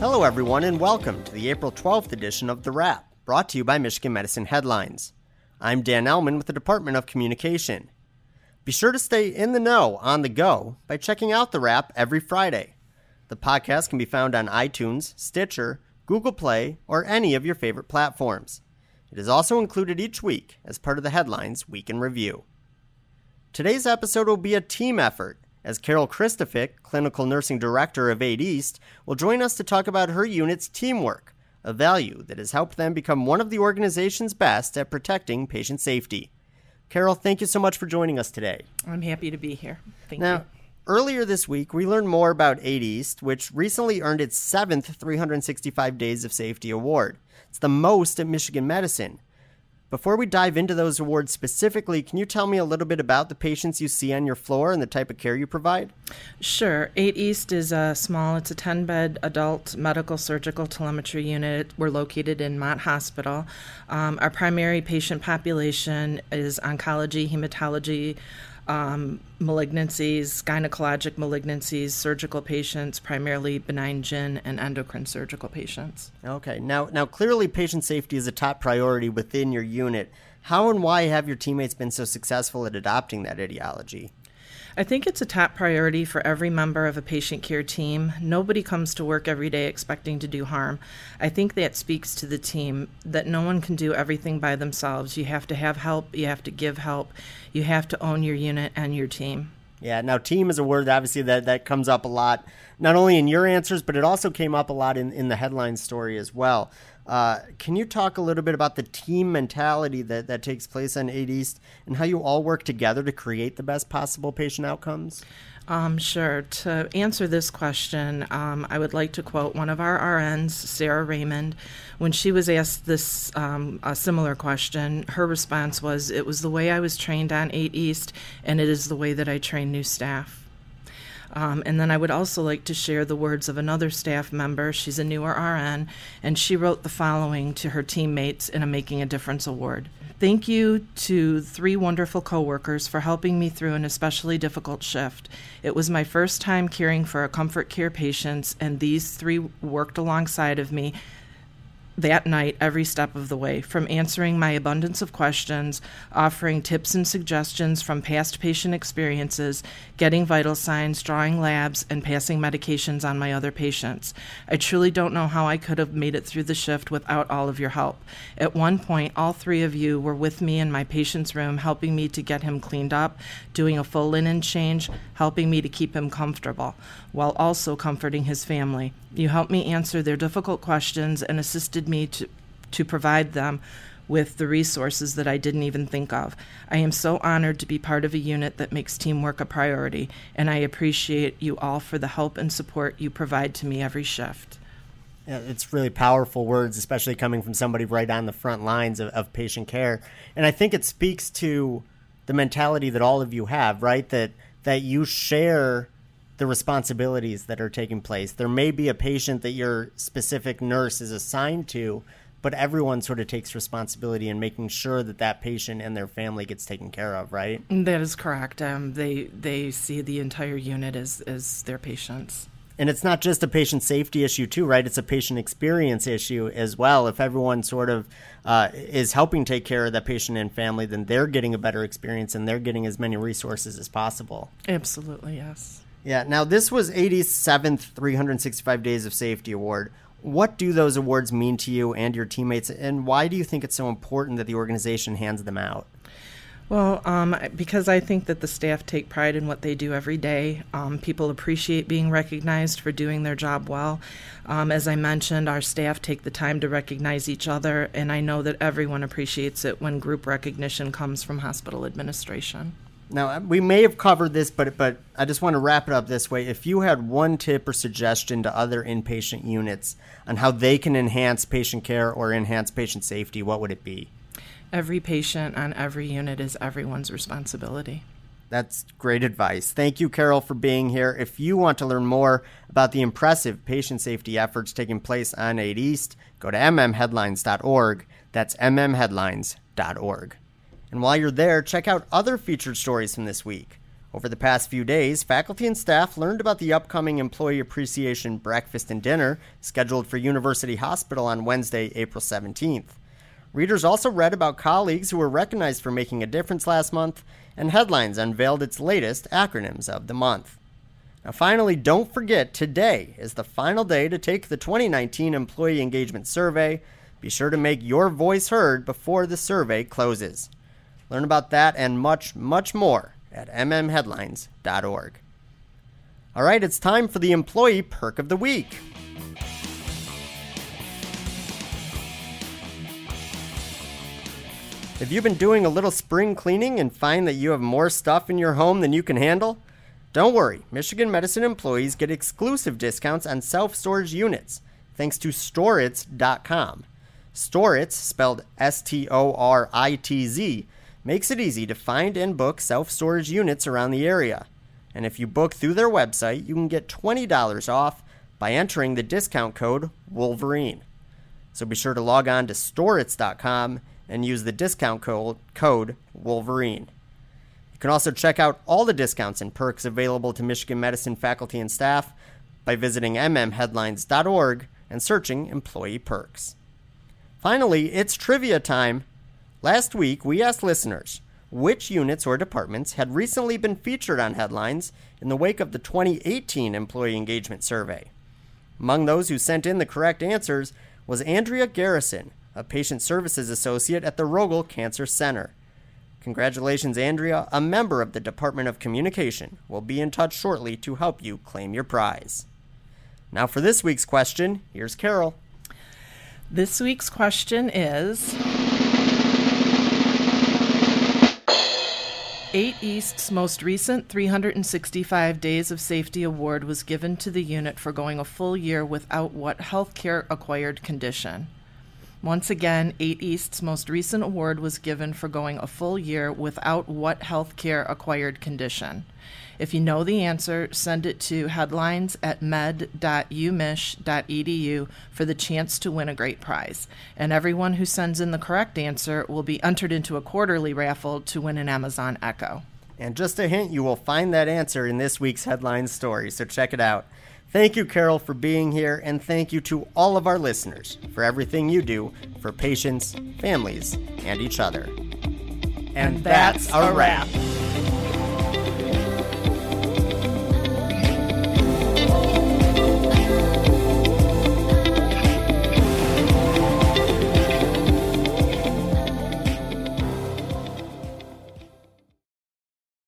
Hello, everyone, and welcome to the April 12th edition of The Wrap, brought to you by Michigan Medicine Headlines. I'm Dan Ellman with the Department of Communication. Be sure to stay in the know on the go by checking out The Wrap every Friday. The podcast can be found on iTunes, Stitcher, Google Play, or any of your favorite platforms. It is also included each week as part of the Headlines Week in Review. Today's episode will be a team effort as Carol Kristofik, Clinical Nursing Director of 8 East, will join us to talk about her unit's teamwork, a value that has helped them become one of the organization's best at protecting patient safety. Carol, thank you so much for joining us today. I'm happy to be here. Thank now, you. Earlier this week, we learned more about 8 East, which recently earned its seventh 365 Days of Safety award. It's the most at Michigan Medicine. Before we dive into those awards specifically, can you tell me a little bit about the patients you see on your floor and the type of care you provide? Sure. 8 East is a small, it's a 10 bed adult medical surgical telemetry unit. We're located in Mott Hospital. Um, our primary patient population is oncology, hematology, um, malignancies, gynecologic malignancies, surgical patients, primarily benign gyn and endocrine surgical patients. Okay. Now, now clearly, patient safety is a top priority within your unit. How and why have your teammates been so successful at adopting that ideology? I think it's a top priority for every member of a patient care team. Nobody comes to work every day expecting to do harm. I think that speaks to the team that no one can do everything by themselves. You have to have help, you have to give help, you have to own your unit and your team. Yeah, now team is a word obviously that, that comes up a lot, not only in your answers, but it also came up a lot in, in the headline story as well. Uh, can you talk a little bit about the team mentality that, that takes place on 8 East and how you all work together to create the best possible patient outcomes? Um, sure. To answer this question, um, I would like to quote one of our RNs, Sarah Raymond. When she was asked this um, a similar question, her response was, "It was the way I was trained on 8 East, and it is the way that I train new staff." Um, and then I would also like to share the words of another staff member. She's a newer RN, and she wrote the following to her teammates in a Making a Difference award. Thank you to three wonderful coworkers for helping me through an especially difficult shift. It was my first time caring for a comfort care patient, and these three worked alongside of me that night every step of the way, from answering my abundance of questions, offering tips and suggestions from past patient experiences, getting vital signs, drawing labs, and passing medications on my other patients. I truly don't know how I could have made it through the shift without all of your help. At one point, all three of you were with me in my patient's room, helping me to get him cleaned up, doing a full linen change, helping me to keep him comfortable, while also comforting his family. You helped me answer their difficult questions and assisted me to, to provide them with the resources that I didn't even think of. I am so honored to be part of a unit that makes teamwork a priority, and I appreciate you all for the help and support you provide to me every shift. It's really powerful words, especially coming from somebody right on the front lines of, of patient care. And I think it speaks to the mentality that all of you have, right? That that you share the responsibilities that are taking place. There may be a patient that your specific nurse is assigned to, but everyone sort of takes responsibility in making sure that that patient and their family gets taken care of, right? That is correct. Um, they they see the entire unit as as their patients. And it's not just a patient safety issue, too, right? It's a patient experience issue as well. If everyone sort of uh, is helping take care of that patient and family, then they're getting a better experience and they're getting as many resources as possible. Absolutely, yes. Yeah. Now, this was 87th 365 Days of Safety Award. What do those awards mean to you and your teammates, and why do you think it's so important that the organization hands them out? Well, um, because I think that the staff take pride in what they do every day. Um, people appreciate being recognized for doing their job well. Um, as I mentioned, our staff take the time to recognize each other, and I know that everyone appreciates it when group recognition comes from hospital administration. Now, uh, we may have covered this, but but I just want to wrap it up this way. If you had one tip or suggestion to other inpatient units on how they can enhance patient care or enhance patient safety, what would it be? Every patient on every unit is everyone's responsibility. That's great advice. Thank you, Carol, for being here. If you want to learn more about the impressive patient safety efforts taking place on 8 East, go to mmheadlines.org. That's mmheadlines.org. And while you're there, check out other featured stories from this week. Over the past few days, faculty and staff learned about the upcoming Employee Appreciation Breakfast and Dinner scheduled for University Hospital on Wednesday, April 17th. Readers also read about colleagues who were recognized for making a difference last month, and Headlines unveiled its latest acronyms of the month. Now, finally, don't forget today is the final day to take the 2019 Employee Engagement Survey. Be sure to make your voice heard before the survey closes. Learn about that and much, much more at mmheadlines.org. All right, it's time for the Employee Perk of the Week. Have you've been doing a little spring cleaning and find that you have more stuff in your home than you can handle? Don't worry, Michigan Medicine employees get exclusive discounts on self storage units thanks to Storitz.com. Storitz, spelled S T O R I T Z, makes it easy to find and book self storage units around the area. And if you book through their website, you can get $20 off by entering the discount code Wolverine. So be sure to log on to Storitz.com and use the discount code Wolverine. You can also check out all the discounts and perks available to Michigan Medicine faculty and staff by visiting mmheadlines.org and searching Employee Perks. Finally, it's trivia time. Last week, we asked listeners which units or departments had recently been featured on headlines in the wake of the 2018 Employee Engagement Survey. Among those who sent in the correct answers was Andrea Garrison, a patient services associate at the Rogel Cancer Center. Congratulations, Andrea. A member of the Department of Communication will be in touch shortly to help you claim your prize. Now, for this week's question, here's Carol. This week's question is 8 East's most recent 365 Days of Safety Award was given to the unit for going a full year without what healthcare acquired condition. Once again, 8 East's most recent award was given for going a full year without what healthcare acquired condition. If you know the answer, send it to headlines at med.umich.edu for the chance to win a great prize. And everyone who sends in the correct answer will be entered into a quarterly raffle to win an Amazon Echo. And just a hint, you will find that answer in this week's headline story, so check it out. Thank you, Carol, for being here, and thank you to all of our listeners for everything you do for patients, families, and each other. And, that's, a wrap.